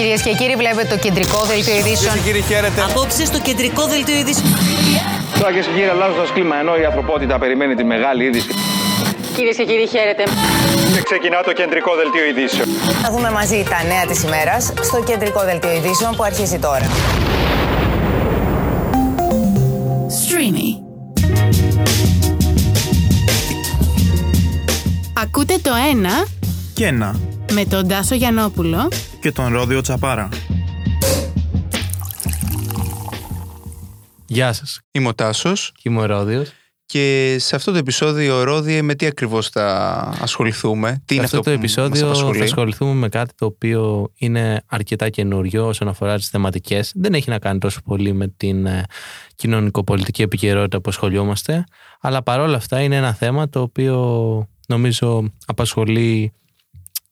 Κυρίες και κύριοι, βλέπετε το κεντρικό δελτίο ειδήσεων. Κυρίες και κύριοι, χαίρετε. Απόψε στο κεντρικό δελτίο ειδήσεων. Τώρα κυρίες και κύριοι, αλλάζοντας κλίμα, ενώ η ανθρωπότητα περιμένει τη μεγάλη είδηση. Κυρίες και κύριοι, χαίρετε. Και ξεκινά το κεντρικό δελτίο ειδήσεων. Θα δούμε μαζί τα νέα της ημέρας στο κεντρικό δελτίο ειδήσεων που αρχίζει τώρα. Streamy. Ακούτε το ένα και ένα με τον Τάσο Γιαννόπουλο και τον Ρόδιο Τσαπάρα. Γεια σας, Είμαι ο Τάσος είμαι ο Ρόδιος. και σε αυτό το επεισόδιο, Ρόδι, με τι ακριβώς θα ασχοληθούμε; Τι Σε είναι αυτό αυτό, το που μας επεισόδιο απασχολεί; θα ασχοληθούμε με κάτι το οποίο είναι αρκετά καινούριο όσον αφορά τις θεματικές. Δεν έχει να κάνει τόσο πολύ με την ε, κοινωνικοπολιτική επικαιρότητα που ασχολιόμαστε, αλλά παρόλα αυτά είναι ένα θέμα το οποίο νομίζω απασχολεί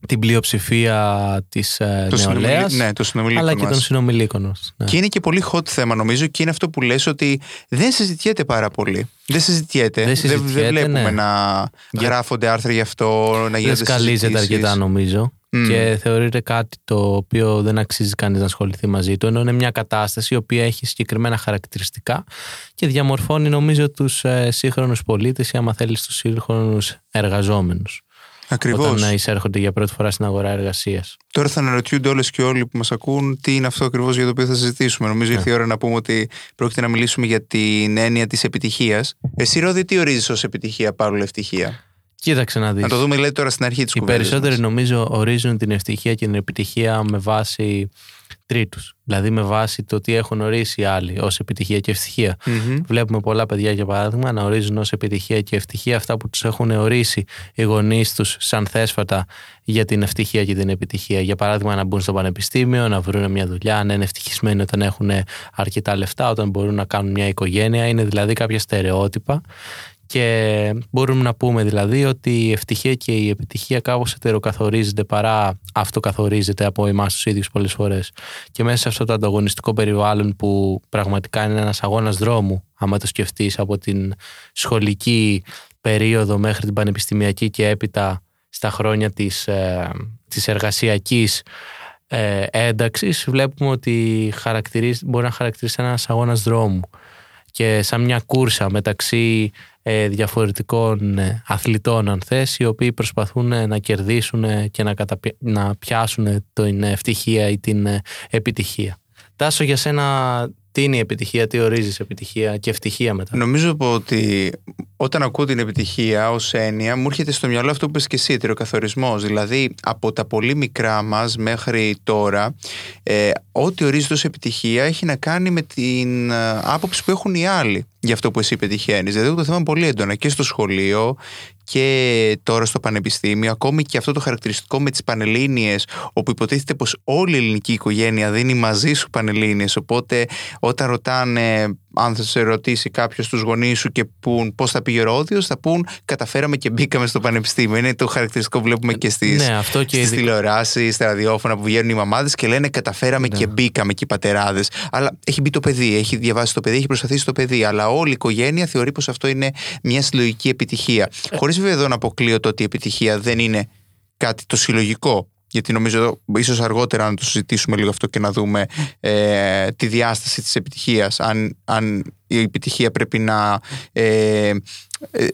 την πλειοψηφία της ε, Το νεολαίας, συνομιλί- ναι, το συνομιλίκων αλλά και μας. των συνομιλίκων μας. Ναι. Και είναι και πολύ hot θέμα νομίζω και είναι αυτό που λες ότι δεν συζητιέται πάρα πολύ. Δεν συζητιέται. Δεν συζητιέται, βλέπουμε ναι. να Για- γράφονται άρθρα γι' αυτό, να δεν γίνονται σκαλίζεται συζητήσεις. αρκετά νομίζω Μμ. και θεωρείται κάτι το οποίο δεν αξίζει κανείς να ασχοληθεί μαζί του ενώ είναι μια κατάσταση η οποία έχει συγκεκριμένα χαρακτηριστικά και διαμορφώνει νομίζω τους ε, σύγχρονους πολίτες ή άμα θέλεις τους σύγχρονους εργαζόμενους Ακριβώς. όταν ε, εισέρχονται για πρώτη φορά στην αγορά εργασίας. Τώρα θα αναρωτιούνται όλες και όλοι που μας ακούν τι είναι αυτό ακριβώς για το οποίο θα συζητήσουμε. Νομίζω ήρθε η ώρα να πούμε ότι πρόκειται να μιλήσουμε για την έννοια της επιτυχίας. Εσύ, Ρόδι, τι ορίζεις ως επιτυχία παρόλο ευτυχία; Κοίταξε να δεις. Να το δούμε, λέει, τώρα στην αρχή της Οι κουβέντας. περισσότεροι νομίζω ορίζουν την ευτυχία και την επιτυχία με βάση τρίτους. Δηλαδή με βάση το τι έχουν ορίσει οι άλλοι ως επιτυχία και ευτυχία. Βλέπουμε πολλά παιδιά, για παράδειγμα, να ορίζουν ως επιτυχία και ευτυχία αυτά που τους έχουν ορίσει οι γονείς τους σαν θέσφατα για την ευτυχία και την επιτυχία. Για παράδειγμα, να μπουν στο πανεπιστήμιο, να βρουν μια δουλειά, να είναι ευτυχισμένοι όταν έχουν αρκετά λεφτά, όταν μπορούν να κάνουν μια οικογένεια. Είναι δηλαδή κάποια στερεότυπα και μπορούμε να πούμε δηλαδή ότι η ευτυχία και η επιτυχία κάπως ετεροκαθορίζεται παρά αυτοκαθορίζεται από εμάς τους ίδιους πολλές φορές. Και μέσα σε αυτό το ανταγωνιστικό περιβάλλον που πραγματικά είναι ένας αγώνας δρόμου, άμα το σκεφτείς από την σχολική περίοδο μέχρι την πανεπιστημιακή και έπειτα στα χρόνια της, ε, της εργασιακής ε, ένταξης βλέπουμε ότι χαρακτηρίζει, μπορεί να χαρακτηρίσει ένας αγώνας δρόμου και σαν μια κούρσα μεταξύ ε, διαφορετικών ε, αθλητών αν θες οι οποίοι προσπαθούν ε, να κερδίσουν ε, και να, καταπι... να πιάσουν την ευτυχία ή την ε, επιτυχία. Τάσο για σένα τι είναι η επιτυχία, τι ορίζεις επιτυχία και ευτυχία μετά; Νομίζω πω ότι όταν ακούω την επιτυχία ως έννοια, μου έρχεται στο μυαλό αυτό που είπες και εσύ, ετεροκαθορισμό. Δηλαδή, από τα πολύ μικρά μας μέχρι τώρα, ε, ό,τι ορίζεται ως επιτυχία έχει να κάνει με την ε, άποψη που έχουν οι άλλοι για αυτό που εσύ πετυχαίνεις. Δηλαδή, το θέμα είναι πολύ έντονα και στο σχολείο και τώρα στο πανεπιστήμιο, ακόμη και αυτό το χαρακτηριστικό με τις πανελλήνιες, όπου υποτίθεται πως όλη η ελληνική οικογένεια δίνει μαζί σου πανελλήνιες, οπότε όταν ρωτάνε αν θα σε ρωτήσει κάποιος τους γονείς σου και πούν πώς θα πήγε ο Ρόδιος, θα πούν καταφέραμε και μπήκαμε στο πανεπιστήμιο. Είναι το χαρακτηριστικό που βλέπουμε και στι Ναι, αυτό και στις ειδι- τηλεοράσεις, στα ραδιόφωνα που βγαίνουν οι μαμάδες και λένε καταφέραμε Ναι. και μπήκαμε και οι πατεράδες. Αλλά έχει μπει το παιδί, έχει διαβάσει το παιδί, έχει προσπαθήσει το παιδί. Αλλά όλη η οικογένεια θεωρεί πως αυτό είναι μια συλλογική επιτυχία. Ε. Χωρίς βέβαια εδώ να αποκλείω το ότι η επιτυχία δεν είναι κάτι το συλλογικό. Γιατί νομίζω εδώ, ίσως αργότερα να το συζητήσουμε λίγο αυτό και να δούμε ε, τη διάσταση της επιτυχίας. Αν, αν η επιτυχία πρέπει να ε, ε,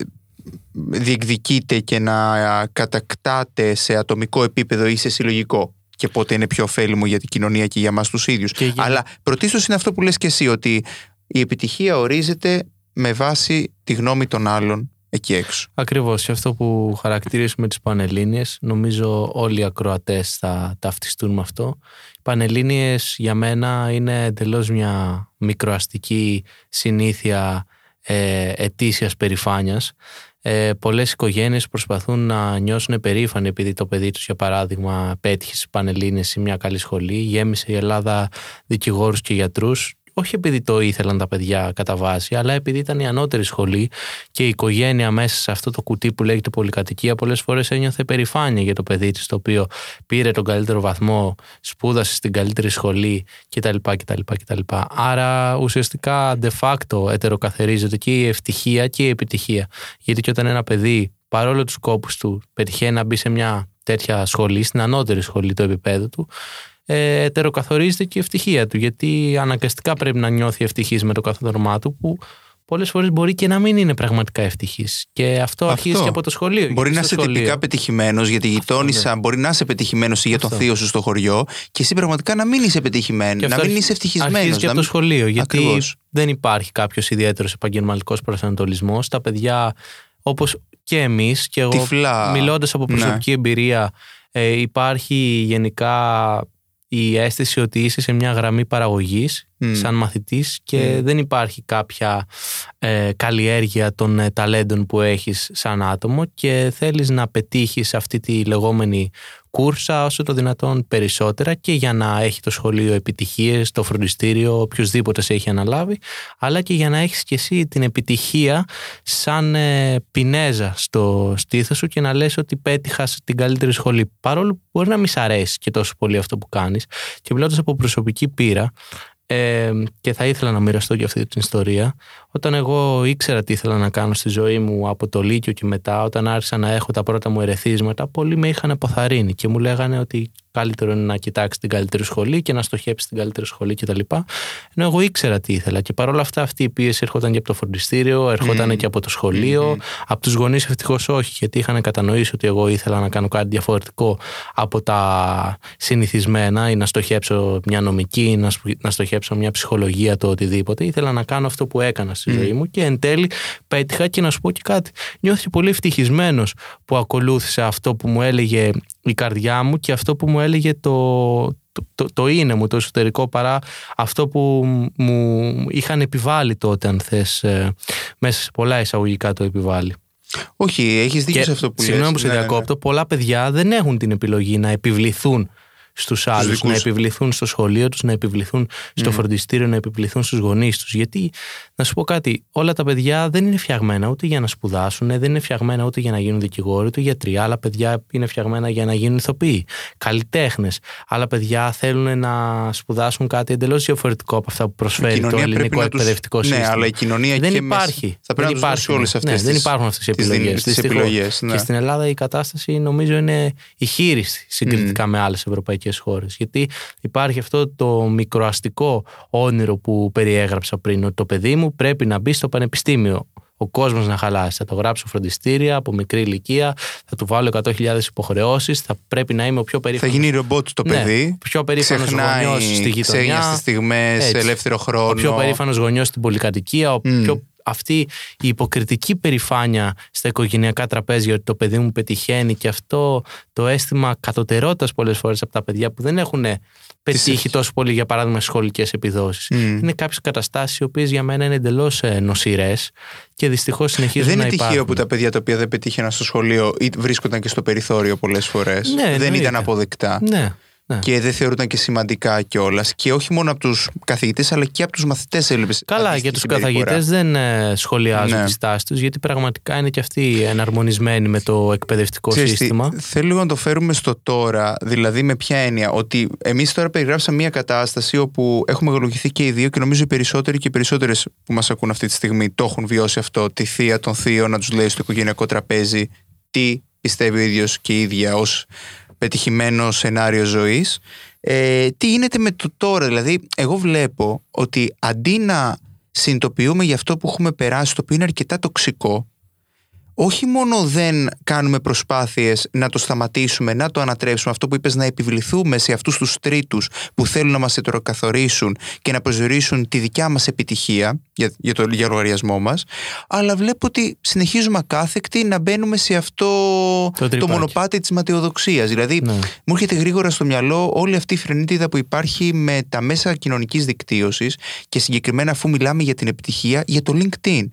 διεκδικείται και να κατακτάται σε ατομικό επίπεδο ή σε συλλογικό και πότε είναι πιο ωφέλιμο για την κοινωνία και για μας τους ίδιους. Και για- Αλλά πρωτίστως είναι αυτό που λες και εσύ ότι η επιτυχία ορίζεται με βάση τη γνώμη των άλλων εκεί έξω. Ακριβώς, και αυτό που χαρακτηρίζουμε τις Πανελλήνιες, νομίζω όλοι οι ακροατές θα ταυτιστούν με αυτό. Οι Πανελλήνιες για μένα είναι εντελώς μια μικροαστική συνήθεια ε, ετήσιας περηφάνειας. Ε, πολλές οικογένειες προσπαθούν να νιώσουν περήφανοι επειδή το παιδί τους για παράδειγμα πέτυχε στις Πανελλήνιες σε μια καλή σχολή, γέμισε η Ελλάδα δικηγόρους και γιατρούς όχι επειδή το ήθελαν τα παιδιά κατά βάση, αλλά επειδή ήταν η ανώτερη σχολή και η οικογένεια μέσα σε αυτό το κουτί που λέγεται πολυκατοικία πολλές φορές ένιωθε περηφάνεια για το παιδί της το οποίο πήρε τον καλύτερο βαθμό, σπούδασε στην καλύτερη σχολή κτλ. κτλ, κτλ. Άρα ουσιαστικά de facto ετεροκαθερίζεται και η ευτυχία και η επιτυχία. Γιατί και όταν ένα παιδί παρόλο τους κόπους του πετυχαίνει να μπει σε μια τέτοια σχολή, στην ανώτερη σχολή του επίπεδου του, ε, ετεροκαθορίζεται και η ευτυχία του. Γιατί αναγκαστικά πρέπει να νιώθει ευτυχής με το καθόδρομά του, που πολλές φορές μπορεί και να μην είναι πραγματικά ευτυχής. Και αυτό, αρχίζει και από το σχολείο. Μπορεί Γιατί να στο είσαι σχολείο- τυπικά πετυχημένος για τη γειτόνισσα, μπορεί να είσαι πετυχημένος για τον Αυτό. θείο σου στο χωριό και εσύ πραγματικά να μην είσαι πετυχημένο, Και να αυτό μην αρχι- είσαι ευτυχισμένος. Αρχίζει και από το σχολείο. Γιατί Ακριβώς. δεν υπάρχει κάποιος ιδιαίτερος επαγγελματικός προσανατολισμός. Τα παιδιά, όπως και εμείς, και εγώ Τυφλά. μιλώντας από Ναι. προσωπική εμπειρία, ε, υπάρχει γενικά η αίσθηση ότι είσαι σε μια γραμμή παραγωγής Μμ. σαν μαθητής και Μμ. δεν υπάρχει κάποια ε, καλλιέργεια των ε, ταλέντων που έχεις σαν άτομο και θέλεις να πετύχεις αυτή τη λεγόμενη κούρσα όσο το δυνατόν περισσότερα και για να έχει το σχολείο επιτυχίες, το φροντιστήριο, οποιοδήποτε σε έχει αναλάβει, αλλά και για να έχεις και εσύ την επιτυχία σαν ε, πινέζα στο στήθος σου και να λες ότι πέτυχας την καλύτερη σχολή. Παρόλο που μπορεί να μην σ' αρέσει και τόσο πολύ αυτό που κάνεις και μιλώντας από προσωπική πείρα ε, και θα ήθελα να μοιραστώ και αυτή την ιστορία. Όταν εγώ ήξερα τι ήθελα να κάνω στη ζωή μου από το Λύκειο και μετά, όταν άρχισα να έχω τα πρώτα μου ερεθίσματα, πολλοί με είχαν αποθαρρύνει και μου λέγανε ότι καλύτερο είναι να κοιτάξει την καλύτερη σχολή και να στοχεύσει την καλύτερη σχολή κτλ. Ενώ εγώ ήξερα τι ήθελα και παρόλα αυτά αυτή η πίεση ερχόταν και από το φροντιστήριο, ερχόταν και από το σχολείο. Από τους γονείς ευτυχώς όχι, γιατί είχαν κατανοήσει ότι εγώ ήθελα να κάνω κάτι διαφορετικό από τα συνηθισμένα ή να στοχεύσω μια νομική ή να σπου- να στοχεύσω μια ψυχολογία, το οτιδήποτε. Ήθελα να κάνω αυτό που έκανα στη ζωή μου και εν τέλει πέτυχα και να σου πω και κάτι. Νιώθει πολύ ευτυχισμένος που ακολούθησα αυτό που μου έλεγε η καρδιά μου και αυτό που μου έλεγε το, το, το, το είναι μου, το εσωτερικό παρά αυτό που μου είχαν επιβάλει τότε αν θες ε, μέσα σε πολλά εισαγωγικά το επιβάλλει. Όχι, έχεις δίκιο Και σε αυτό που λες. Συγγνώμη που σε Ναι, ναι, ναι. διακόπτω, πολλά παιδιά δεν έχουν την επιλογή να επιβληθούν στους άλλους, δικούς. να επιβληθούν στο σχολείο τους, να επιβληθούν στο φροντιστήριο, να επιβληθούν στους γονείς τους. Γιατί, να σου πω κάτι, όλα τα παιδιά δεν είναι φτιαγμένα ούτε για να σπουδάσουν, δεν είναι φτιαγμένα ούτε για να γίνουν δικηγόροι, ούτε γιατροί. Άλλα παιδιά είναι φτιαγμένα για να γίνουν ηθοποιοί, καλλιτέχνες. Άλλα παιδιά θέλουν να σπουδάσουν κάτι εντελώς διαφορετικό από αυτά που Η προσφέρει το κοινωνία πρέπει ελληνικό να τους- εκπαιδευτικό ναι, σύστημα. αλλά η κοινωνία δεν και μέσα- υπάρχει. θα πρέπει δεν να τους δώσει υπάρχουν. όλες αυτές ναι, δεν τις- υπάρχουν αυτές οι τις δι- επιλογές. τις επιλογές, ναι. Και στην Ελλάδα η κατάσταση νομίζω είναι η χείριστη συγκριτικά με άλλες ευρωπαϊκές χώρες. Γιατί υπάρχει αυτό το μικροαστικό όνειρο που περιέγραψα πριν, ότι το παιδί μου πρέπει να μπει στο πανεπιστήμιο. Ο κόσμος να χαλάσει. Θα το γράψω φροντιστήρια από μικρή ηλικία, θα του βάλω 100.000 υποχρεώσεις, θα πρέπει να είμαι ο πιο Θα περήφανο. γίνει ρομπότ το Ναι, παιδί. πιο περήφανος Ξεχνάει γονιός στη γειτονιά. ξένιαστες στιγμές, Έτσι. ελεύθερο χρόνο. Ο πιο περήφανος γονιός στην πολυκατοικία, ο Μμ. πιο αυτή η υποκριτική περηφάνεια στα οικογενειακά τραπέζια ότι το παιδί μου πετυχαίνει και αυτό το αίσθημα κατωτερότητας πολλές φορές από τα παιδιά που δεν έχουν πετύχει τόσο πολύ για παράδειγμα στις σχολικές επιδόσεις. Μμ. Είναι κάποιες καταστάσεις οι οποίες για μένα είναι εντελώς ε, νοσηρές και δυστυχώς συνεχίζουν Δεν να είναι τυχαίο υπάρχουν. που τα παιδιά τα οποία δεν πετύχαιναν στο σχολείο ή βρίσκονταν και στο περιθώριο πολλές φορές. Ναι, δεν εννοείται. ήταν αποδεκτά. Ναι, ναι. Και δεν θεωρούνταν και σημαντικά κιόλας. Και όχι μόνο από τους καθηγητές, αλλά και από τους μαθητές έβλεπε. Καλά, για τους καθηγητές δεν ε, σχολιάζουν Ναι. τις τάσεις τους γιατί πραγματικά είναι και αυτοί εναρμονισμένοι με το εκπαιδευτικό Ξέρεις τι, σύστημα. θέλω λίγο να το φέρουμε στο τώρα, δηλαδή με ποια έννοια. Ότι εμείς τώρα περιγράψαμε μια κατάσταση όπου έχουμε γολογηθεί και οι δύο και νομίζω οι περισσότεροι και οι περισσότερες που μας ακούν αυτή τη στιγμή το έχουν βιώσει αυτό. Τη θεία των θείων να τους λέει στο οικογενειακό τραπέζι τι πιστεύει ο ίδιος και η ίδια ως πετυχημένο σενάριο ζωής. Ε, τι γίνεται με το τώρα, δηλαδή, εγώ βλέπω ότι αντί να συνειδητοποιούμε για αυτό που έχουμε περάσει, το οποίο είναι αρκετά τοξικό, όχι μόνο δεν κάνουμε προσπάθειες να το σταματήσουμε, να το ανατρέψουμε, αυτό που είπες να επιβληθούμε σε αυτούς τους τρίτους που θέλουν να μας ετεροκαθορίσουν και να προσδιορίσουν τη δικιά μας επιτυχία για, για το για λογαριασμό μας, αλλά βλέπω ότι συνεχίζουμε ακάθεκτοι να μπαίνουμε σε αυτό το, τρυπάκι. μονοπάτι της ματαιοδοξίας. Δηλαδή, Ναι. μου έρχεται γρήγορα στο μυαλό όλη αυτή η φρενίτιδα που υπάρχει με τα μέσα κοινωνικής δικτύωσης και συγκεκριμένα αφού μιλάμε για την επιτυχία, για το LinkedIn.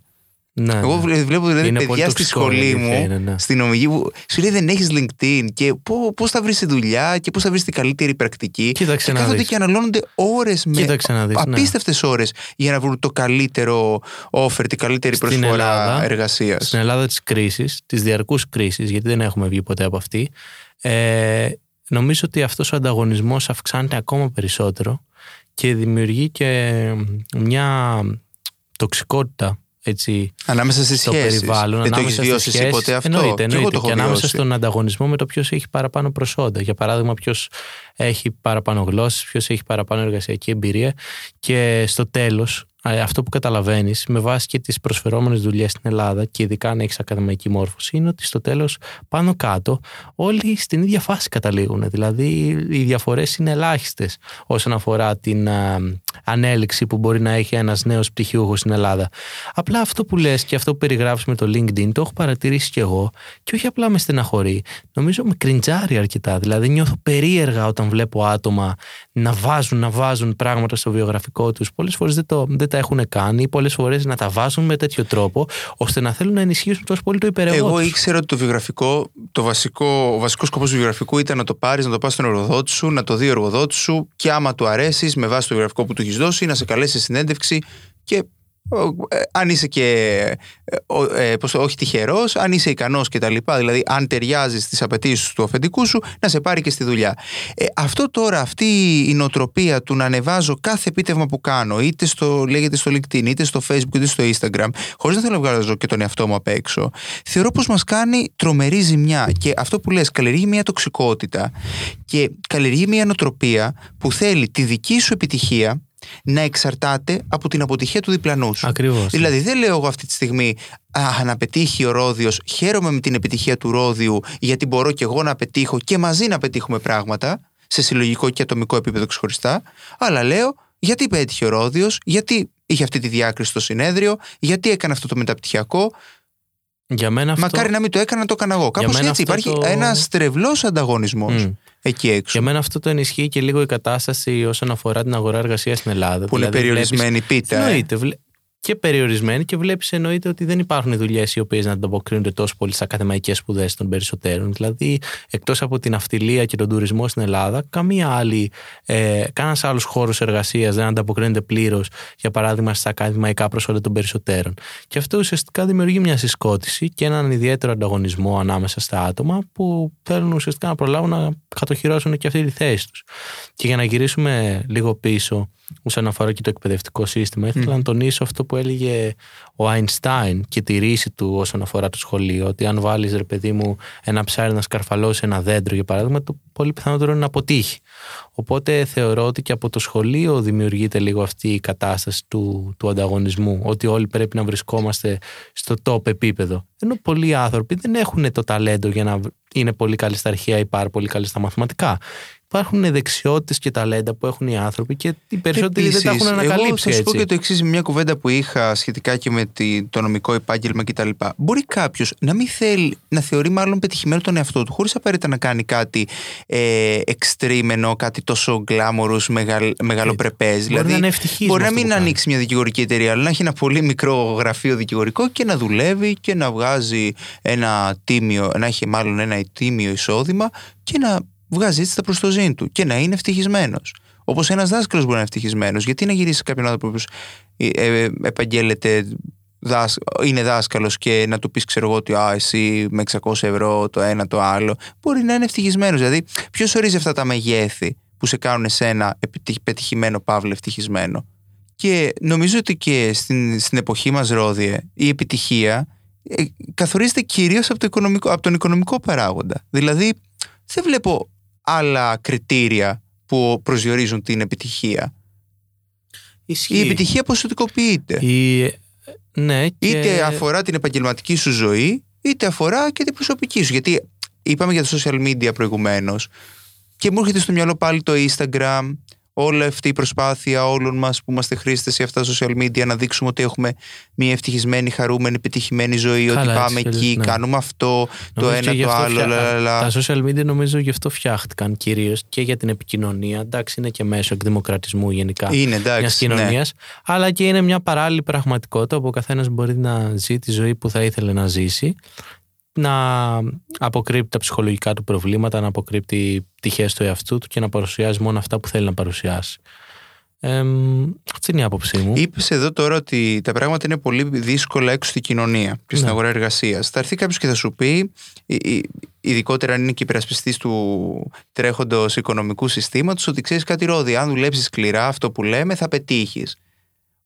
Ναι, Εγώ ναι. βλέ- βλέπω δηλαδή Είναι παιδιά πολύ στη τοξικό, σχολή η μου, αλήθεια είναι, ναι. στην νομική, που σου λέει δεν έχεις LinkedIn και πώς θα βρεις τη δουλειά και πώς θα βρεις την καλύτερη πρακτική. Κοίταξε και να κάθονται δεις. και αναλώνονται ώρες με Κοίταξε να δεις, ναι. απίστευτες ώρες για να βρουν το καλύτερο offer, την καλύτερη Στην προσφορά Ελλάδα, εργασίας. Στην Ελλάδα της κρίσης, της διαρκούς κρίσης, γιατί δεν έχουμε βγει ποτέ από αυτή, ε, νομίζω ότι αυτός ο ανταγωνισμός αυξάνεται ακόμα περισσότερο και δημιουργεί και μια τοξικότητα έτσι, Ανάμεσα στι στο σχέσεις. περιβάλλον. Δεν το έχεις ανάμεσα στις βιώσει εσύ σχέσεις. ποτέ αυτό; Εννοείται, Και εγώ εννοείται. το έχω Και ανάμεσα βιώσει. στον ανταγωνισμό με το ποιος έχει παραπάνω προσόντα. Για παράδειγμα, ποιος έχει παραπάνω γλώσσες, ποιος έχει παραπάνω εργασιακή εμπειρία. Και στο τέλος, αυτό που καταλαβαίνεις με βάση και τις προσφερόμενες δουλειές στην Ελλάδα και ειδικά αν έχεις ακαδημαϊκή μόρφωση, είναι ότι στο τέλος, πάνω κάτω, όλοι στην ίδια φάση καταλήγουν. Δηλαδή, οι διαφορές είναι ελάχιστες όσον αφορά την α, ανέλυξη που μπορεί να έχει ένας νέος πτυχιούχος στην Ελλάδα. Απλά αυτό που λες και αυτό που περιγράφεις με το LinkedIn το έχω παρατηρήσει κι εγώ και όχι απλά με στεναχωρεί. Νομίζω με κριντζάρει αρκετά. Δηλαδή νιώθω περίεργα όταν βλέπω άτομα να βάζουν, να βάζουν πράγματα στο βιογραφικό τους. Πολλές φορές δεν, το, δεν τα έχουν κάνει ή πολλές φορές να τα βάζουν με τέτοιο τρόπο ώστε να θέλουν να ενισχύσουν τόσο πολύ το υπερεγό Εγώ τους. ήξερα ότι το βιογραφικό, το βασικό, ο βασικός σκοπός του βιογραφικού ήταν να το πάρεις, να το πας στον εργοδότη σου, να το δει ο εργοδότης σου και άμα του αρέσεις, με βάση το βιογραφικό που του έχεις δώσει, να σε καλέσει σε συνέντευξη και ο, ε, αν είσαι και ε, ο, ε, πώς το- όχι τυχερός, αν είσαι ικανός και τα λοιπά, δηλαδή αν ταιριάζεις στις απαιτήσεις του αφεντικού σου, να σε πάρει και στη δουλειά. Ε, αυτό τώρα, αυτή η νοοτροπία του να ανεβάζω κάθε επίτευγμα που κάνω, είτε στο, λέγεται στο LinkedIn, είτε στο Facebook, είτε στο Instagram, χωρίς να θέλω να βγάζω και τον εαυτό μου απ' έξω, θεωρώ πως μας κάνει τρομερή ζημιά και αυτό που λες, καλλιεργεί μια τοξικότητα και καλλιεργεί μια νοοτροπία που θέλει τη δική σου επιτυχία να εξαρτάται από την αποτυχία του διπλανού σου. Ακριβώς. Δηλαδή δεν λέω εγώ αυτή τη στιγμή Α, να πετύχει ο Ρόδιος Χαίρομαι με την επιτυχία του Ρόδιου Γιατί μπορώ και εγώ να πετύχω Και μαζί να πετύχουμε πράγματα Σε συλλογικό και ατομικό επίπεδο ξεχωριστά Αλλά λέω γιατί πέτυχε ο Ρόδιος Γιατί είχε αυτή τη διάκριση στο συνέδριο Γιατί έκανε αυτό το μεταπτυχιακό Για μένα αυτό... Μακάρι να μην το έκανα, το έκανα εγώ. Κάπως μένα έτσι αυτό υπάρχει το- ένας τρευλός ανταγωνισμός Μμ. Εκεί έξω. Για μένα αυτό το ενισχύει και λίγο η κατάσταση όσον αφορά την αγορά εργασίας στην Ελλάδα. Που είναι Δηλαδή, περιορισμένη βλέπεις- πίτα. ε. Εννοείται. Βλέ- Και περιορισμένη και βλέπεις εννοείται ότι δεν υπάρχουν δουλειές οι οποίες να ανταποκρίνονται τόσο πολύ στι ακαδημαϊκές σπουδές των περισσότερων. Δηλαδή, εκτός από την αυτιλία και τον τουρισμό στην Ελλάδα, καμία άλλη, ε, κανένας άλλος χώρος εργασίας δεν ανταποκρίνεται πλήρως, για παράδειγμα, στα ακαδημαϊκά προσόντα των περισσότερων. Και αυτό ουσιαστικά δημιουργεί μια συσκότηση και έναν ιδιαίτερο ανταγωνισμό ανάμεσα στα άτομα που θέλουν ουσιαστικά να προλάβουν να κατοχυρώσουν και αυτή τη θέση τους. Και για να γυρίσουμε λίγο πίσω, όσον αφορά και το εκπαιδευτικό σύστημα, ήθελα να τονίσω αυτό που έλεγε ο Αϊνστάιν και τη ρίση του όσον αφορά το σχολείο. Ότι αν βάλεις, ρε παιδί μου, ένα ψάρι να σκαρφαλώσει ένα δέντρο, για παράδειγμα, το πολύ πιθανότερο είναι να αποτύχει. Οπότε θεωρώ ότι και από το σχολείο δημιουργείται λίγο αυτή η κατάσταση του, του ανταγωνισμού. Ότι όλοι πρέπει να βρισκόμαστε στο top επίπεδο. Ενώ πολλοί άνθρωποι δεν έχουν το ταλέντο για να είναι πολύ καλοί στα αρχαία ή πάρα πολύ καλοί στα μαθηματικά. Υπάρχουν δεξιότητες και ταλέντα που έχουν οι άνθρωποι και οι περισσότεροι δεν τα έχουν Επίσης, ανακαλύψει. Εγώ θα σου πω έτσι. και το εξής, μια κουβέντα που είχα σχετικά και με τη- το νομικό επάγγελμα κτλ. Μπορεί κάποιος να μην θέλει, να θεωρεί μάλλον πετυχημένο τον εαυτό του, χωρίς απαραίτητα να κάνει κάτι ε, εξτρίμενο, κάτι τόσο γκλάμορου, μεγαλ, μεγαλοπρεπές. Δηλαδή, να είναι ευτυχής μπορεί με να αυτό μην που κάνει. ανοίξει μια δικηγορική εταιρεία, αλλά να έχει ένα πολύ μικρό γραφείο δικηγορικό και να δουλεύει και να βγάζει ένα τίμιο, να έχει μάλλον ένα τίμιο εισόδημα και να βγάζει έτσι τα προστοζήν του και να είναι ευτυχισμένος. Όπως ένας δάσκαλος μπορεί να είναι ευτυχισμένος. Γιατί να γυρίσει σε κάποιον άνθρωπο που ε, ε, επαγγέλλεται, δάσ- είναι δάσκαλος και να του πεις, ξέρω εγώ, ότι α, εσύ με 600 ευρώ το ένα το άλλο. Μπορεί να είναι ευτυχισμένος. Δηλαδή, ποιος ορίζει αυτά τα μεγέθη που σε κάνουν εσένα επιτυχ- πετυχημένο, παύλο ευτυχισμένο; Και νομίζω ότι και στην, στην εποχή μας Ρόδιε η επιτυχία ε, καθορίζεται κυρίως από, το οικονομικό, από τον οικονομικό παράγοντα. Δηλαδή δεν βλέπω άλλα κριτήρια που προσδιορίζουν την επιτυχία. Ισχύει. Η επιτυχία ποσοτικοποιείται. Η- Ναι, και... Είτε αφορά την επαγγελματική σου ζωή, είτε αφορά και την προσωπική σου. Γιατί είπαμε για τα social media προηγουμένως και μου έρχεται στο μυαλό πάλι το Instagram, όλη αυτή η προσπάθεια όλων μας που είμαστε χρήστες σε αυτά τα social media να δείξουμε ότι έχουμε μια ευτυχισμένη, χαρούμενη, επιτυχημένη ζωή, Καλά, ότι έτσι πάμε κι αλλιώς, εκεί, ναι. κάνουμε αυτό, το Νομίζω και ένα, γι' το αυτό άλλο, φτιά- λα, λα, λα. Τα social media νομίζω γι' αυτό φτιάχτηκαν κυρίως και για την επικοινωνία. Εντάξει, είναι και μέσω εκδημοκρατισμού γενικά Είναι μιας εντάξει, ναι. κοινωνίας. Αλλά και είναι μια παράλληλη πραγματικότητα όπου ο καθένας μπορεί να ζει τη ζωή που θα ήθελε να ζήσει. Να αποκρύπτει τα ψυχολογικά του προβλήματα, να αποκρύπτει πτυχές του εαυτού του και να παρουσιάζει μόνο αυτά που θέλει να παρουσιάσει. Ε, αυτή είναι η άποψή μου. Είπες εδώ τώρα ότι τα πράγματα είναι πολύ δύσκολα έξω στην κοινωνία και στην Ναι. αγορά εργασίας. Θα έρθει κάποιος και θα σου πει, ει- ει- ειδικότερα αν είναι και υπερασπιστής του τρέχοντος οικονομικού συστήματος, ότι ξέρεις κάτι ρόδι. Αν δουλέψεις σκληρά αυτό που λέμε, θα πετύχεις.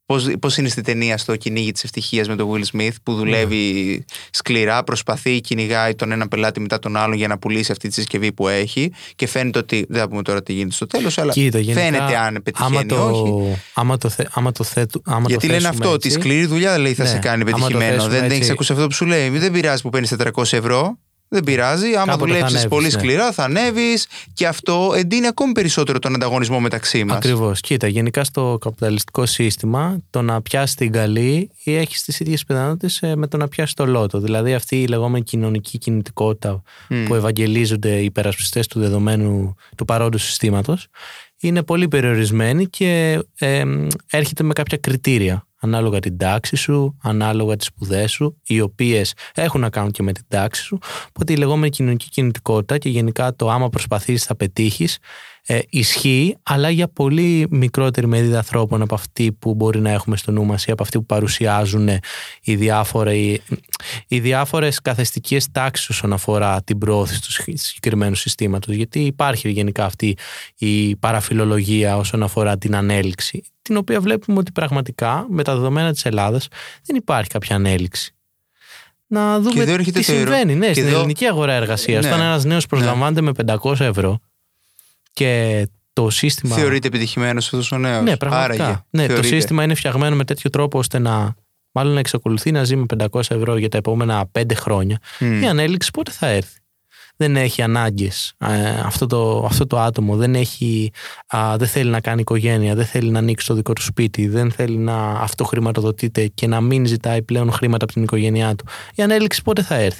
Πώς, πώς είναι στη ταινία στο κυνήγι της ευτυχίας με τον Will Smith που δουλεύει σκληρά, προσπαθεί, κυνηγάει τον ένα πελάτη μετά τον άλλον για να πουλήσει αυτή τη συσκευή που έχει και φαίνεται ότι, δεν θα πούμε τώρα τι γίνεται στο τέλος, αλλά Κοίτα, γενικά, φαίνεται αν πετυχαίνει άμα το, όχι. Άμα το, θε, άμα το, θέτου, άμα Γιατί το λένε θέσουμε αυτό, ότι η έτσι, σκληρή δουλειά λέει θα Ναι, σε κάνει άμα το πετυχημένο. θέσουμε Δεν, δεν έχεις έτσι- ακούσει αυτό που σου λέει. Δεν πειράζει που παίρνεις 400 ευρώ. Δεν πειράζει. Άμα Κάποτε θα δουλέψεις ανέβεις, πολύ ναι. σκληρά, θα ανέβεις και αυτό εντείνει ακόμη περισσότερο τον ανταγωνισμό μεταξύ μας. Ακριβώς. Κοίτα, γενικά στο καπιταλιστικό σύστημα, το να πιάσει την καλή ή έχεις τις ίδιες πιθανότητες με το να πιάσει το λότο. Δηλαδή, αυτή η λεγόμενη κοινωνική κινητικότητα που ευαγγελίζονται οι υπερασπιστές του δεδομένου του παρόντος συστήματος είναι πολύ περιορισμένη και ε, έρχεται με κάποια κριτήρια ανάλογα την τάξη σου, ανάλογα τις σπουδές σου, οι οποίες έχουν να κάνουν και με την τάξη σου. Οπότε η λεγόμενη κοινωνική κινητικότητα και γενικά το άμα προσπαθείς θα πετύχεις ε, ισχύει, αλλά για πολύ μικρότερη μερίδα ανθρώπων από αυτή που μπορεί να έχουμε στο νου μας ή από αυτή που παρουσιάζουν οι, διάφοροι, οι διάφορες καθεστικές τάξεις όσον αφορά την προώθηση του συγκ- συγκεκριμένου συστήματος. Γιατί υπάρχει γενικά αυτή η παραφιλολογία όσον αφορά την ανέλυξη, την οποία βλέπουμε ότι πραγματικά με τα δεδομένα της Ελλάδας δεν υπάρχει κάποια ανέλυξη. Να δούμε εδώ έρχεται τι το ερώ- συμβαίνει ναι, και στην εδώ- ελληνική αγορά εργασίας. Ναι. Όταν ένας νέος προσλαμβάνεται με 500 ευρώ και το σύστημα. Θεωρείται επιτυχημένος αυτός ο νέος. Ναι, πραγματικά. ναι, το σύστημα είναι φτιαγμένο με τέτοιο τρόπο ώστε να. Μάλλον να εξακολουθεί να ζει με 500 ευρώ για τα επόμενα 5 χρόνια. Η ανέλυξη πότε θα έρθει; Δεν έχει ανάγκες. αυτό, το, αυτό το άτομο δεν, έχει, α, δεν θέλει να κάνει οικογένεια, δεν θέλει να ανοίξει το δικό του σπίτι, δεν θέλει να αυτοχρηματοδοτείται και να μην ζητάει πλέον χρήματα από την οικογένειά του. Η ανέλυξη πότε θα έρθει;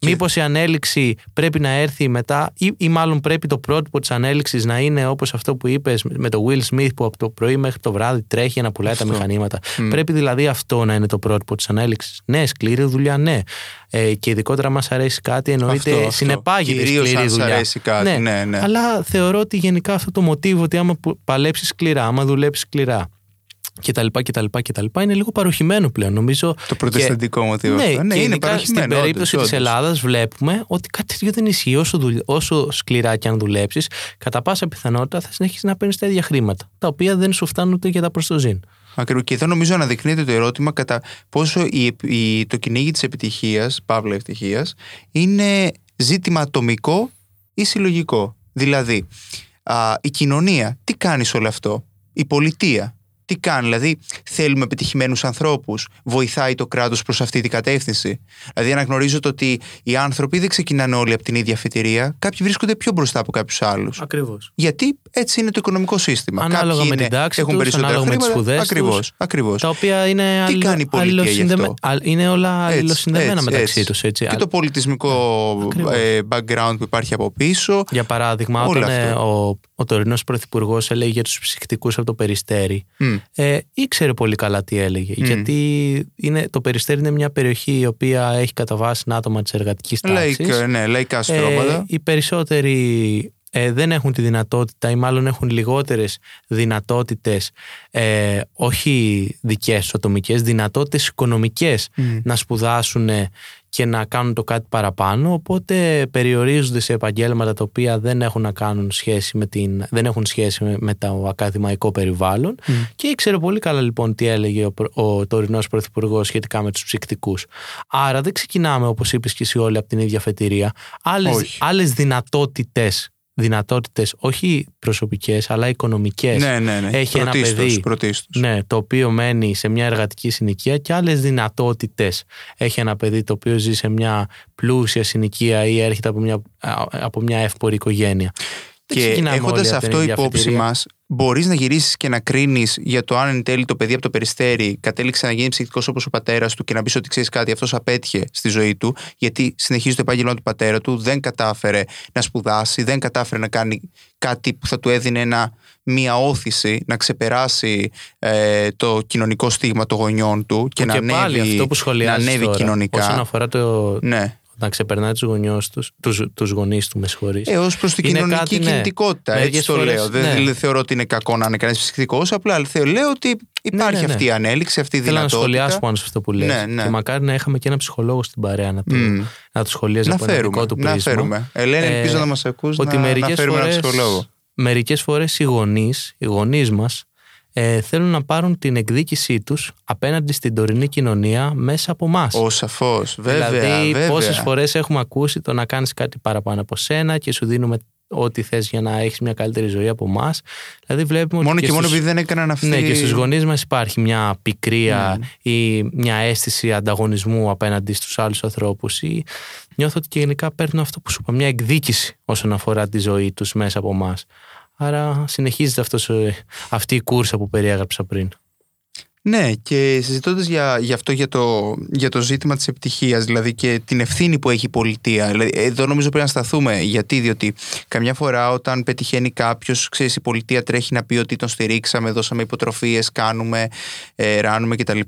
Μήπως η ανέλυξη πρέπει να έρθει μετά, ή, ή μάλλον πρέπει το πρότυπο της ανέλυξης να είναι όπως αυτό που είπες με το Will Smith που από το πρωί μέχρι το βράδυ τρέχει για να πουλάει τα μηχανήματα. Πρέπει δηλαδή αυτό να είναι το πρότυπο της ανέλυξης; Ναι, σκληρή δουλειά, ναι. Ε, και ειδικότερα μας αρέσει κάτι, εννοείται Αυτό, αυτό. συνεπάγεται Κυρίως σκληρή αν σ' δουλειά. αρέσει κάτι, ναι, ναι. Αλλά θεωρώ ότι γενικά αυτό το μοτίβο ότι άμα που- παλέψεις σκληρά, άμα δουλέψεις σκληρά και τα λοιπά και τα λοιπά και τα λοιπά είναι λίγο παροχημένο πλέον. Νομίζω Το προτεσταντικό μοτίβο ναι, αυτό. Ναι, και είναι ειδικά παροχημένο, Στην περίπτωση όντως, της όντως. Ελλάδας βλέπουμε ότι κάτι τέτοιο δεν ισχύει. Όσο, δουλ- όσο σκληρά και αν δουλέψεις, κατά πάσα πιθανότητα θα συνεχίσεις να παίρνεις τα ίδια χρήματα, τα οποία δεν σου φτάνουν ούτε για τα προστοζήν. Ακριβώς. Και εδώ νομίζω αναδεικνύεται το ερώτημα κατά πόσο η, η- το κυνήγι της επιτυχίας, παύλα ευτυχίας, είναι ζήτημα ατομικό ή συλλογικό. Δηλαδή, α, η κοινωνία τι κάνει σε όλο αυτό, η πολιτεία τι κάνει, δηλαδή θέλουμε επιτυχημένους ανθρώπους, βοηθάει το κράτος προς αυτή την κατεύθυνση. Δηλαδή αναγνωρίζετε ότι οι άνθρωποι δεν ξεκινάνε όλοι από την ίδια αφετηρία, κάποιοι βρίσκονται πιο μπροστά από κάποιους άλλους. Ακριβώς. Γιατί έτσι είναι το οικονομικό σύστημα. Ανάλογα Κάποιοι με είναι- την τάξη έχουν τους, περισσότερα ανάλογα με τις χρήματα. σπουδές τους. Ακριβώς, ακριβώς. Τα οποία είναι, Τι αλληλο- κάνει η πολιτεία γι' αλληλοσυνδεμε- αυτό; α- είναι όλα Έτσι, αλληλοσυνδεμένα έτσι, μεταξύ έτσι. τους. Έτσι. Και το πολιτισμικό Ακριβώς. ε, background που υπάρχει από πίσω. Για παράδειγμα, Όλο όταν ε, αυτό. ο, ο τωρινός πρωθυπουργός έλεγε για τους ψυχτικούς από το περιστέρι, Μμ. ε, ήξερε πολύ καλά τι έλεγε. Γιατί είναι, το περιστέρι είναι μια περιοχή η οποία έχει κατά βάση άτομα της εργατικής τάξης. Λαϊκ, ναι, λαϊκά στρώματα. οι περισσότεροι ε, δεν έχουν τη δυνατότητα ή μάλλον έχουν λιγότερες δυνατότητες ε, όχι δικές τους ατομικές, δυνατότητες οικονομικές να σπουδάσουν και να κάνουν το κάτι παραπάνω οπότε περιορίζονται σε επαγγέλματα τα οποία δεν έχουν να κάνουν σχέση με, την, δεν έχουν σχέση με, με το ακαδημαϊκό περιβάλλον. Και ήξερε πολύ καλά λοιπόν τι έλεγε ο, προ- ο τωρινός πρωθυπουργός σχετικά με τους ψυκτικούς. Άρα δεν ξεκινάμε όπως είπες και εσύ όλοι από την ίδια φετηρία. Άλλες, Όχι. άλλες δυνατότητες δυνατότητες όχι προσωπικές αλλά οικονομικές ναι, ναι, ναι. έχει ένα πρωτίστως, παιδί πρωτίστως. ναι, το οποίο μένει σε μια εργατική συνοικία και άλλες δυνατότητες έχει ένα παιδί το οποίο ζει σε μια πλούσια συνοικία ή έρχεται από μια, α- από μια εύπορη οικογένεια. Δεν Και ξεκινάμε όλοι έχοντας από την αυτό ίδια υπόψη αφετηρία. μας, μπορείς να γυρίσεις και να κρίνεις για το αν εν τέλει το παιδί από το περιστέρι κατέληξε να γίνει ψυχικό όπως ο πατέρας του και να πεις ότι ξέρεις κάτι, αυτός απέτυχε στη ζωή του, γιατί συνεχίζει το επάγγελμα του πατέρα του, δεν κατάφερε να σπουδάσει, δεν κατάφερε να κάνει κάτι που θα του έδινε ένα, μία όθηση να ξεπεράσει ε, το κοινωνικό στίγμα των γονιών του και, Που να και πάλι ανέβει, αυτό που να σχολιάζεις ανέβει τώρα, κοινωνικά. όσον αφορά το, Ναι. Να ξεπερνάει τους, γονιούς τους, τους, τους γονείς του, με συγχωρείς. Ε, ως προς την Είναι κοινωνική κάτι, ναι. κινητικότητα. Μερικές Έτσι το φορές, λέω. Δεν ναι. δεν θεωρώ ότι είναι κακό να είναι κανείς ψυχικός, απλά θε- λέω ότι υπάρχει ναι, ναι. αυτή η ανέλυξη, αυτή η Θέλω να δυνατότητα. σχολιάσω πάνω σε αυτό που λες. Ναι, ναι. Και μακάρι να είχαμε και ένα ψυχολόγο στην παρέα να το, Μμ. να το σχολιάζει Να από ένα φέρουμε. δικό του Να πρίσμα. φέρουμε. Ελένη, ελπίζω να μας ακούς, ότι να- να μερικές φέρουμε ένα φορές- ψυχολόγο. Μερικές φορές οι γονείς, οι γονείς μας ε, θέλουν να πάρουν την εκδίκησή τους απέναντι στην τωρινή κοινωνία μέσα από εμάς. Ω, σαφώς. Βέβαια. δηλαδή, βέβαια. πόσες φορές έχουμε ακούσει το να κάνεις κάτι παραπάνω από σένα και σου δίνουμε ό,τι θες για να έχεις μια καλύτερη ζωή από εμάς. Δηλαδή, βλέπουμε Μόνο ότι και, μόνο στους- επειδή δεν έκαναν αυτή. ναι, και στους γονείς μας υπάρχει μια πικρία ή μια αίσθηση ανταγωνισμού απέναντι στους άλλους ανθρώπους. Ή νιώθω ότι και γενικά παίρνουν αυτό που σου είπα, μια εκδίκηση όσον αφορά τη ζωή τους μέσα από εμάς. Άρα συνεχίζεται αυτός, ε, αυτή η κούρσα που περιέγραψα πριν. Ναι, και συζητώντας για, για αυτό για το, για το ζήτημα της επιτυχίας, δηλαδή και την ευθύνη που έχει η πολιτεία. Δηλαδή, εδώ νομίζω πρέπει να σταθούμε. Γιατί, διότι καμιά φορά όταν πετυχαίνει κάποιος, ξέρεις, η πολιτεία τρέχει να πει ότι τον στηρίξαμε, δώσαμε υποτροφίες, κάνουμε, ε, ράνουμε κτλ.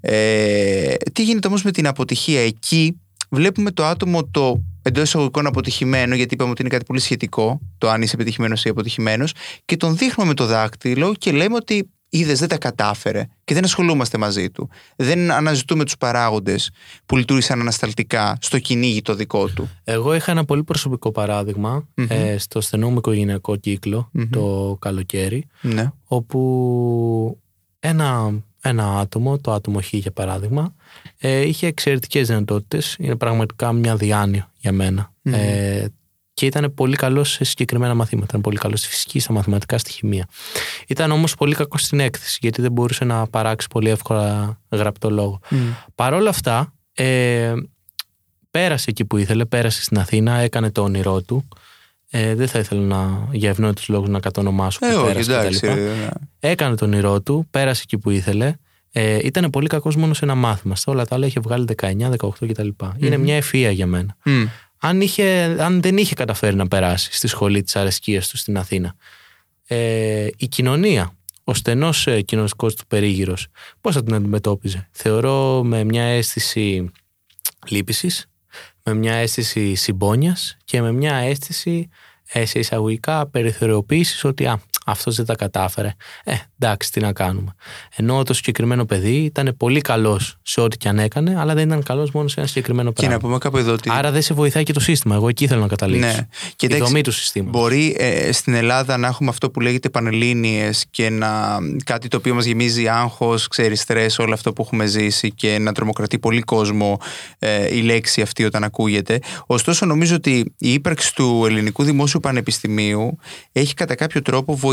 Ε, τι γίνεται όμως με την αποτυχία; Εκεί, βλέπουμε το άτομο το εντός εισαγωγικών αποτυχημένο, γιατί είπαμε ότι είναι κάτι πολύ σχετικό, το αν είσαι επιτυχημένος ή αποτυχημένος, και τον δείχνουμε με το δάκτυλο και λέμε ότι είδες, δεν τα κατάφερε και δεν ασχολούμαστε μαζί του. Δεν αναζητούμε τους παράγοντες που λειτουργήσαν ανασταλτικά στο κυνήγι το δικό του. Εγώ είχα ένα πολύ προσωπικό παράδειγμα, ε, στο στενό μου οικογενειακό κύκλο, το καλοκαίρι, Ναι. όπου ένα, ένα άτομο, το άτομο Χ για παράδειγμα, ε, είχε εξαιρετικές δυνατότητες, είναι πραγματικά μια διάνοια για μένα. Ε, και ήταν πολύ καλός σε συγκεκριμένα μαθήματα. Ήταν πολύ καλός στη φυσική, στα μαθηματικά, στη χημεία. Ήταν όμως πολύ κακός στην έκθεση, γιατί δεν μπορούσε να παράξει πολύ εύκολα γραπτό λόγο. Παρ' όλα αυτά, ε, πέρασε εκεί που ήθελε, πέρασε στην Αθήνα, έκανε το όνειρό του. Ε, δεν θα ήθελα να, για ευνόητους λόγους να κατονομάσω Ε, που όχι, πέρασε εντάξει. κτλ. ρε, ναι. Έκανε το όνειρό του, πέρασε εκεί που ήθελε. Ε, ήταν πολύ κακός μόνο σε ένα μάθημα. Στα όλα τα άλλα είχε βγάλει 19, 18 κτλ. Είναι μια ευφυα για μένα. Μμ. Αν, είχε, αν δεν είχε καταφέρει να περάσει στη σχολή της αρεσκίας του στην Αθήνα, ε, η κοινωνία, ο στενός ε, κοινωνικός του περίγυρος, πώς θα την αντιμετώπιζε; Θεωρώ με μια αίσθηση λύπησης, με μια αίσθηση συμπόνια και με μια αίσθηση ε, σε εισαγωγικά περιθωριοποίησης ότι α, αυτός δεν τα κατάφερε. Ε, εντάξει, τι να κάνουμε. Ενώ το συγκεκριμένο παιδί ήταν πολύ καλός σε ό,τι και αν έκανε, αλλά δεν ήταν καλός μόνο σε ένα συγκεκριμένο Και πράγμα. να πούμε κάπου εδώ ότι. Άρα δεν σε βοηθάει και το σύστημα. Εγώ εκεί θέλω να καταλήξω. Ναι. Και η εντάξει, δομή του συστήματος. Μπορεί ε, στην Ελλάδα να έχουμε αυτό που λέγεται πανελλήνιες και να, κάτι το οποίο μας γεμίζει άγχος, ξέρεις, στρες, όλο αυτό που έχουμε ζήσει και να τρομοκρατεί πολύ κόσμο ε, η λέξη αυτή όταν ακούγεται. Ωστόσο νομίζω ότι η ύπαρξη του ελληνικού δημόσιου πανεπιστημίου έχει κατά κάποιο τρόπο βοηθήσει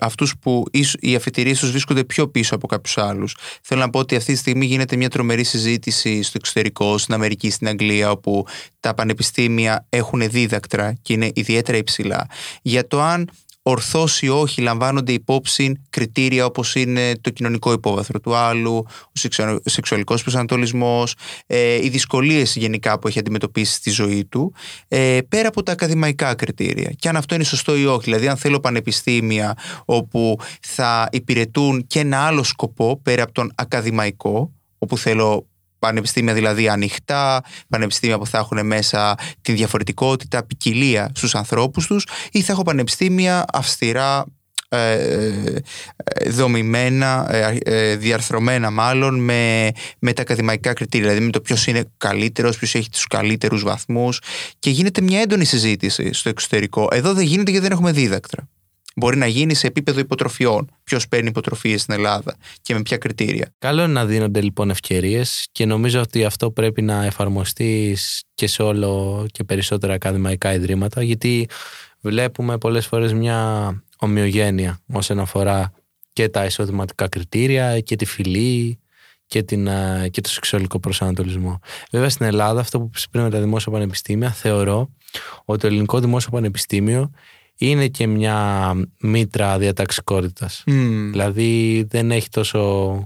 αυτούς που ίσ- οι αφετηρίες τους βρίσκονται πιο πίσω από κάποιους άλλους. Θέλω να πω ότι αυτή τη στιγμή γίνεται μια τρομερή συζήτηση στο εξωτερικό, στην Αμερική, στην Αγγλία, όπου τα πανεπιστήμια έχουν δίδακτρα και είναι ιδιαίτερα υψηλά. Για το αν ορθώς ή όχι λαμβάνονται υπόψη κριτήρια όπως είναι το κοινωνικό υπόβαθρο του άλλου, ο σεξουα- σεξουαλικός προσανατολισμός, ε, οι δυσκολίες γενικά που έχει αντιμετωπίσει στη ζωή του, ε, πέρα από τα ακαδημαϊκά κριτήρια. Και αν αυτό είναι σωστό ή όχι. Δηλαδή αν θέλω πανεπιστήμια όπου θα υπηρετούν και ένα άλλο σκοπό πέρα από τον ακαδημαϊκό, όπου θέλω πανεπιστήμια δηλαδή ανοιχτά, πανεπιστήμια που θα έχουν μέσα την διαφορετικότητα, ποικιλία στους ανθρώπους τους ή θα έχω πανεπιστήμια αυστηρά ε, ε, δομημένα, ε, ε, διαρθρωμένα μάλλον με, με τα ακαδημαϊκά κριτήρια, δηλαδή με το ποιος είναι καλύτερος, ποιος έχει τους καλύτερους βαθμούς και γίνεται μια έντονη συζήτηση στο εξωτερικό. Εδώ δεν γίνεται γιατί δεν έχουμε δίδακτρα. Μπορεί να γίνει σε επίπεδο υποτροφιών. Ποιος παίρνει υποτροφίες στην Ελλάδα και με ποια κριτήρια. Καλό είναι να δίνονται λοιπόν ευκαιρίες και νομίζω ότι αυτό πρέπει να εφαρμοστεί και σε όλο και περισσότερα ακαδημαϊκά ιδρύματα γιατί βλέπουμε πολλές φορές μια ομοιογένεια όσον αφορά και τα εισοδηματικά κριτήρια και τη φυλή και, την, α, και το σεξουαλικό προσανατολισμό. Βέβαια στην Ελλάδα αυτό που είπες πριν με τα δημόσια πανεπιστήμια θεωρώ ότι το ελληνικό δημόσιο πανεπιστήμιο είναι και μια μήτρα διαταξικότητας. Δηλαδή δεν έχει τόσο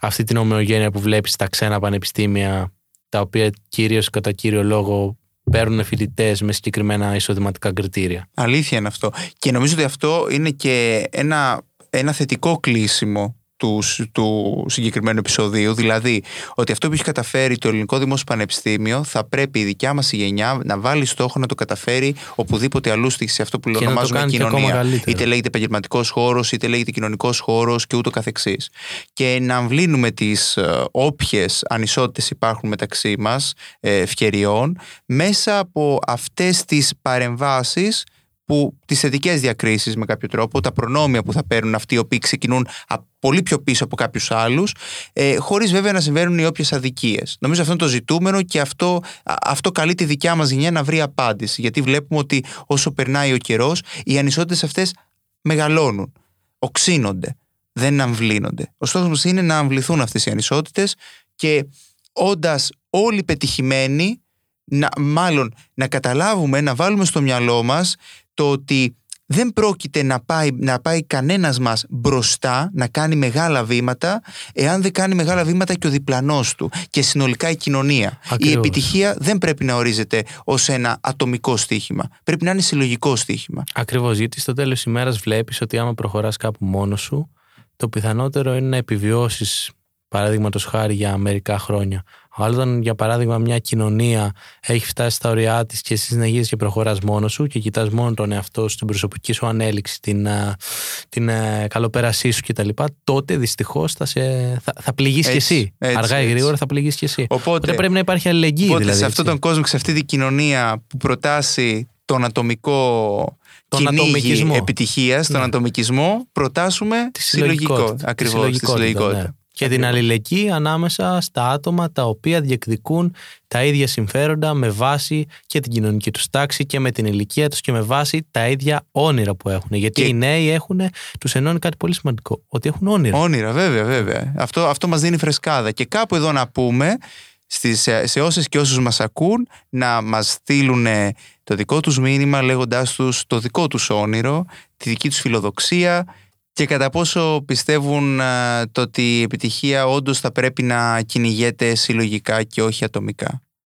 αυτή την ομοιογένεια που βλέπεις στα ξένα πανεπιστήμια τα οποία κυρίως κατά κύριο λόγο παίρνουν φοιτητές με συγκεκριμένα εισοδηματικά κριτήρια. Αλήθεια είναι αυτό. Και νομίζω ότι αυτό είναι και ένα, ένα θετικό κλείσιμο του, του συγκεκριμένου επεισοδίου. Δηλαδή, ότι αυτό που έχει καταφέρει το Ελληνικό Δημόσιο Πανεπιστήμιο θα πρέπει η δικιά μας γενιά να βάλει στόχο να το καταφέρει οπουδήποτε αλλού σε αυτό που Και να το ονομάζουμε κάνει και ακόμα κοινωνία. καλύτερα. Είτε λέγεται επαγγελματικός χώρος, είτε λέγεται κοινωνικός χώρος και ούτω καθεξής. Και να αμβλύνουμε τις όποιες ανισότητες υπάρχουν μεταξύ μας, ευκαιριών, μέσα από αυτές τις παρεμβάσεις που τις θετικέ διακρίσεις με κάποιο τρόπο, τα προνόμια που θα παίρνουν αυτοί οι οποίοι ξεκινούν α- πολύ πιο πίσω από κάποιους άλλους, ε, χωρίς βέβαια να συμβαίνουν οι όποιες αδικίες. Νομίζω αυτό είναι το ζητούμενο και αυτό, α- αυτό καλεί τη δικιά μας γενιά να βρει απάντηση. Γιατί βλέπουμε ότι όσο περνάει ο καιρός, οι ανισότητες αυτές μεγαλώνουν, οξύνονται, δεν αμβλύνονται. Ο στόχος μας είναι να αμβληθούν αυτές οι ανισότητες και όντας όλοι πετυχημένοι, να, μάλλον να καταλάβουμε, να βάλουμε στο μυαλό μας το ότι δεν πρόκειται να πάει, να πάει κανένας μας μπροστά, να κάνει μεγάλα βήματα, εάν δεν κάνει μεγάλα βήματα και ο διπλανός του και συνολικά η κοινωνία. Η Ακριβώς. επιτυχία δεν πρέπει να ορίζεται ως ένα ατομικό στοίχημα. Πρέπει να είναι συλλογικό στοίχημα. Ακριβώς, γιατί στο τέλος της ημέρας βλέπεις ότι άμα προχωράς κάπου μόνος σου, το πιθανότερο είναι να επιβιώσεις, παραδείγματος χάρη, για μερικά χρόνια. Αλλά όταν, για παράδειγμα, μια κοινωνία έχει φτάσει στα ωριά της και εσύ συνεχίζεις και προχωράς μόνος σου και κοιτάς μόνο τον εαυτό σου, την προσωπική σου ανέλυξη, την, α, την α, καλοπέρασή σου κτλ., τότε δυστυχώς θα, σε- θα, θα πληγείς κι Έτσι, εσύ. έτσι, Αργά ή έτσι. γρήγορα θα πληγείς κι εσύ. Οπότε, πρέπει να υπάρχει αλληλεγγύη οπότε δηλαδή. σε αυτόν έτσι. τον κόσμο και σε αυτή την κοινωνία που προτάσει τον ατομικό Τον κυνήγι ατομικισμό. επιτυχίας, τον Ναι. ατομικισμό, προτάσουμε Τη συλλογικό. συλλογικότητα. Ακριβώς, τη συλλογικότητα, συλλογικότητα. ναι. Και την αλληλεγγύη ανάμεσα στα άτομα τα οποία διεκδικούν τα ίδια συμφέροντα με βάση και την κοινωνική τους τάξη και με την ηλικία τους και με βάση τα ίδια όνειρα που έχουν. Γιατί Και- οι νέοι έχουν, τους ενώνει κάτι πολύ σημαντικό, ότι έχουν όνειρα. Όνειρα, βέβαια, βέβαια. Αυτό, αυτό μας δίνει φρεσκάδα. Και κάπου εδώ να πούμε στις, σε, σε όσες και όσους μας ακούν να μας στείλουν το δικό τους μήνυμα λέγοντάς τους το δικό τους όνειρο, τη δική τους φιλοδοξία και κατά πόσο πιστεύουν α, το ότι η επιτυχία όντως θα πρέπει να κυνηγέται συλλογικά και όχι ατομικά;